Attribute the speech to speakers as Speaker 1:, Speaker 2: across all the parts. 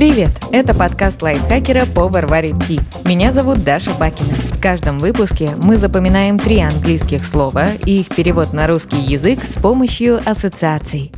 Speaker 1: Привет! Это подкаст лайфхакера по Варваре Ти. Меня зовут Даша Бакина. В каждом выпуске мы запоминаем три английских слова и их перевод на русский язык с помощью ассоциаций.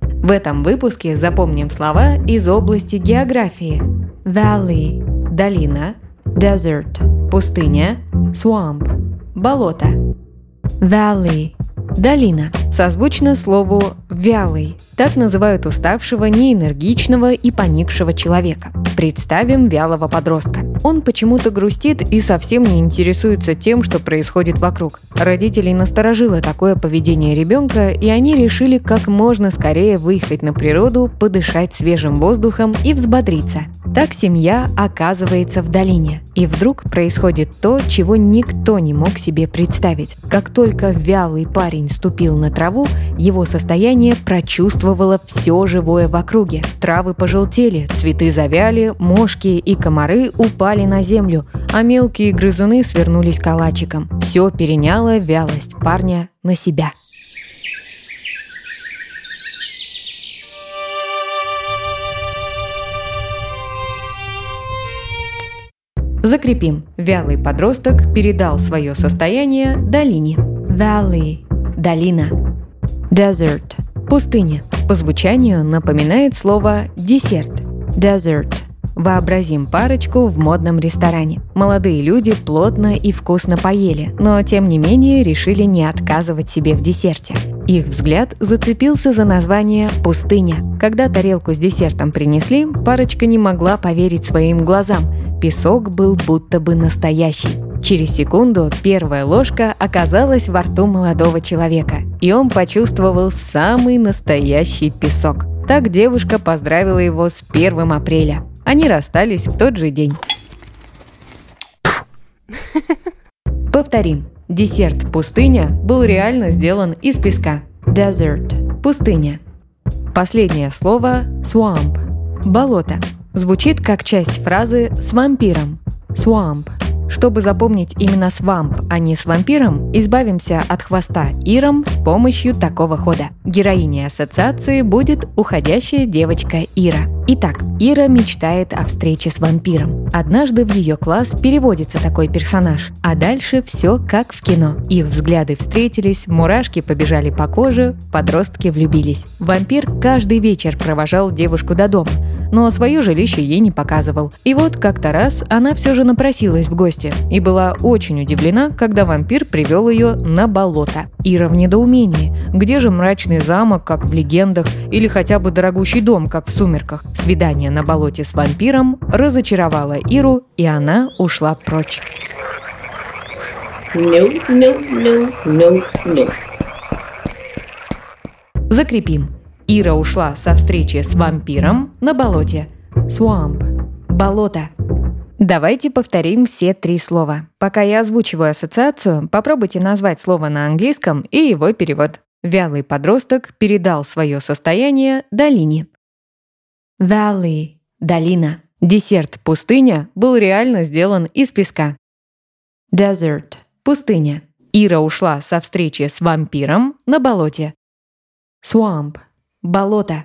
Speaker 1: В этом выпуске запомним слова из области географии. Valley – долина, desert – пустыня, swamp – болото. Valley – долина, созвучно слову «вялый», так называют уставшего, неэнергичного и поникшего человека. Представим вялого подростка. Он почему-то грустит и совсем не интересуется тем, что происходит вокруг. Родителей насторожило такое поведение ребенка, и они решили как можно скорее выехать на природу, подышать свежим воздухом и взбодриться. Так семья оказывается в долине. И вдруг происходит то, чего никто не мог себе представить. Как только вялый парень ступил на траву, его состояние прочувствовало все живое в округе. Травы пожелтели, цветы завяли, мошки и комары упали на землю, а мелкие грызуны свернулись калачиком. Все переняло вялость парня на себя. Закрепим. Вялый подросток передал свое состояние долине. Valley – долина. Desert – пустыня. По звучанию напоминает слово десерт. Desert. Вообразим парочку в модном ресторане. Молодые люди плотно и вкусно поели, но тем не менее решили не отказывать себе в десерте. Их взгляд зацепился за название «пустыня». Когда тарелку с десертом принесли, парочка не могла поверить своим глазам – Песок был будто бы настоящий. Через секунду первая ложка оказалась во рту молодого человека, и он почувствовал самый настоящий песок. Так девушка поздравила его с 1 апреля. Они расстались в тот же день. Повторим. Десерт «Пустыня» был реально сделан из песка. Desert – пустыня. Последнее слово «swamp» – болото – звучит как часть фразы «с вампиром» – «swamp». Чтобы запомнить именно свамп, а не с вампиром, избавимся от хвоста Иром с помощью такого хода. Героиней ассоциации будет уходящая девочка Ира. Итак, Ира мечтает о встрече с вампиром. Однажды в ее класс переводится такой персонаж, а дальше все как в кино. Их взгляды встретились, мурашки побежали по коже, подростки влюбились. Вампир каждый вечер провожал девушку до дома, но свое жилище ей не показывал. И вот как-то раз она все же напросилась в гости и была очень удивлена, когда вампир привел ее на болото. Ира в недоумении. Где же мрачный замок, как в легендах, или хотя бы дорогущий дом, как в «Сумерках»? Свидание на болоте с вампиром разочаровало Иру, и она ушла прочь. No, no, no, no, no. Закрепим. Ира ушла со встречи с вампиром на болоте. Swamp – болото. Давайте повторим все три слова. Пока я озвучиваю ассоциацию, попробуйте назвать слово на английском и его перевод. Вялый подросток передал свое состояние долине. Valley – долина. Десерт «пустыня» был реально сделан из песка. Desert – пустыня. Ира ушла со встречи с вампиром на болоте. Swamp Болото.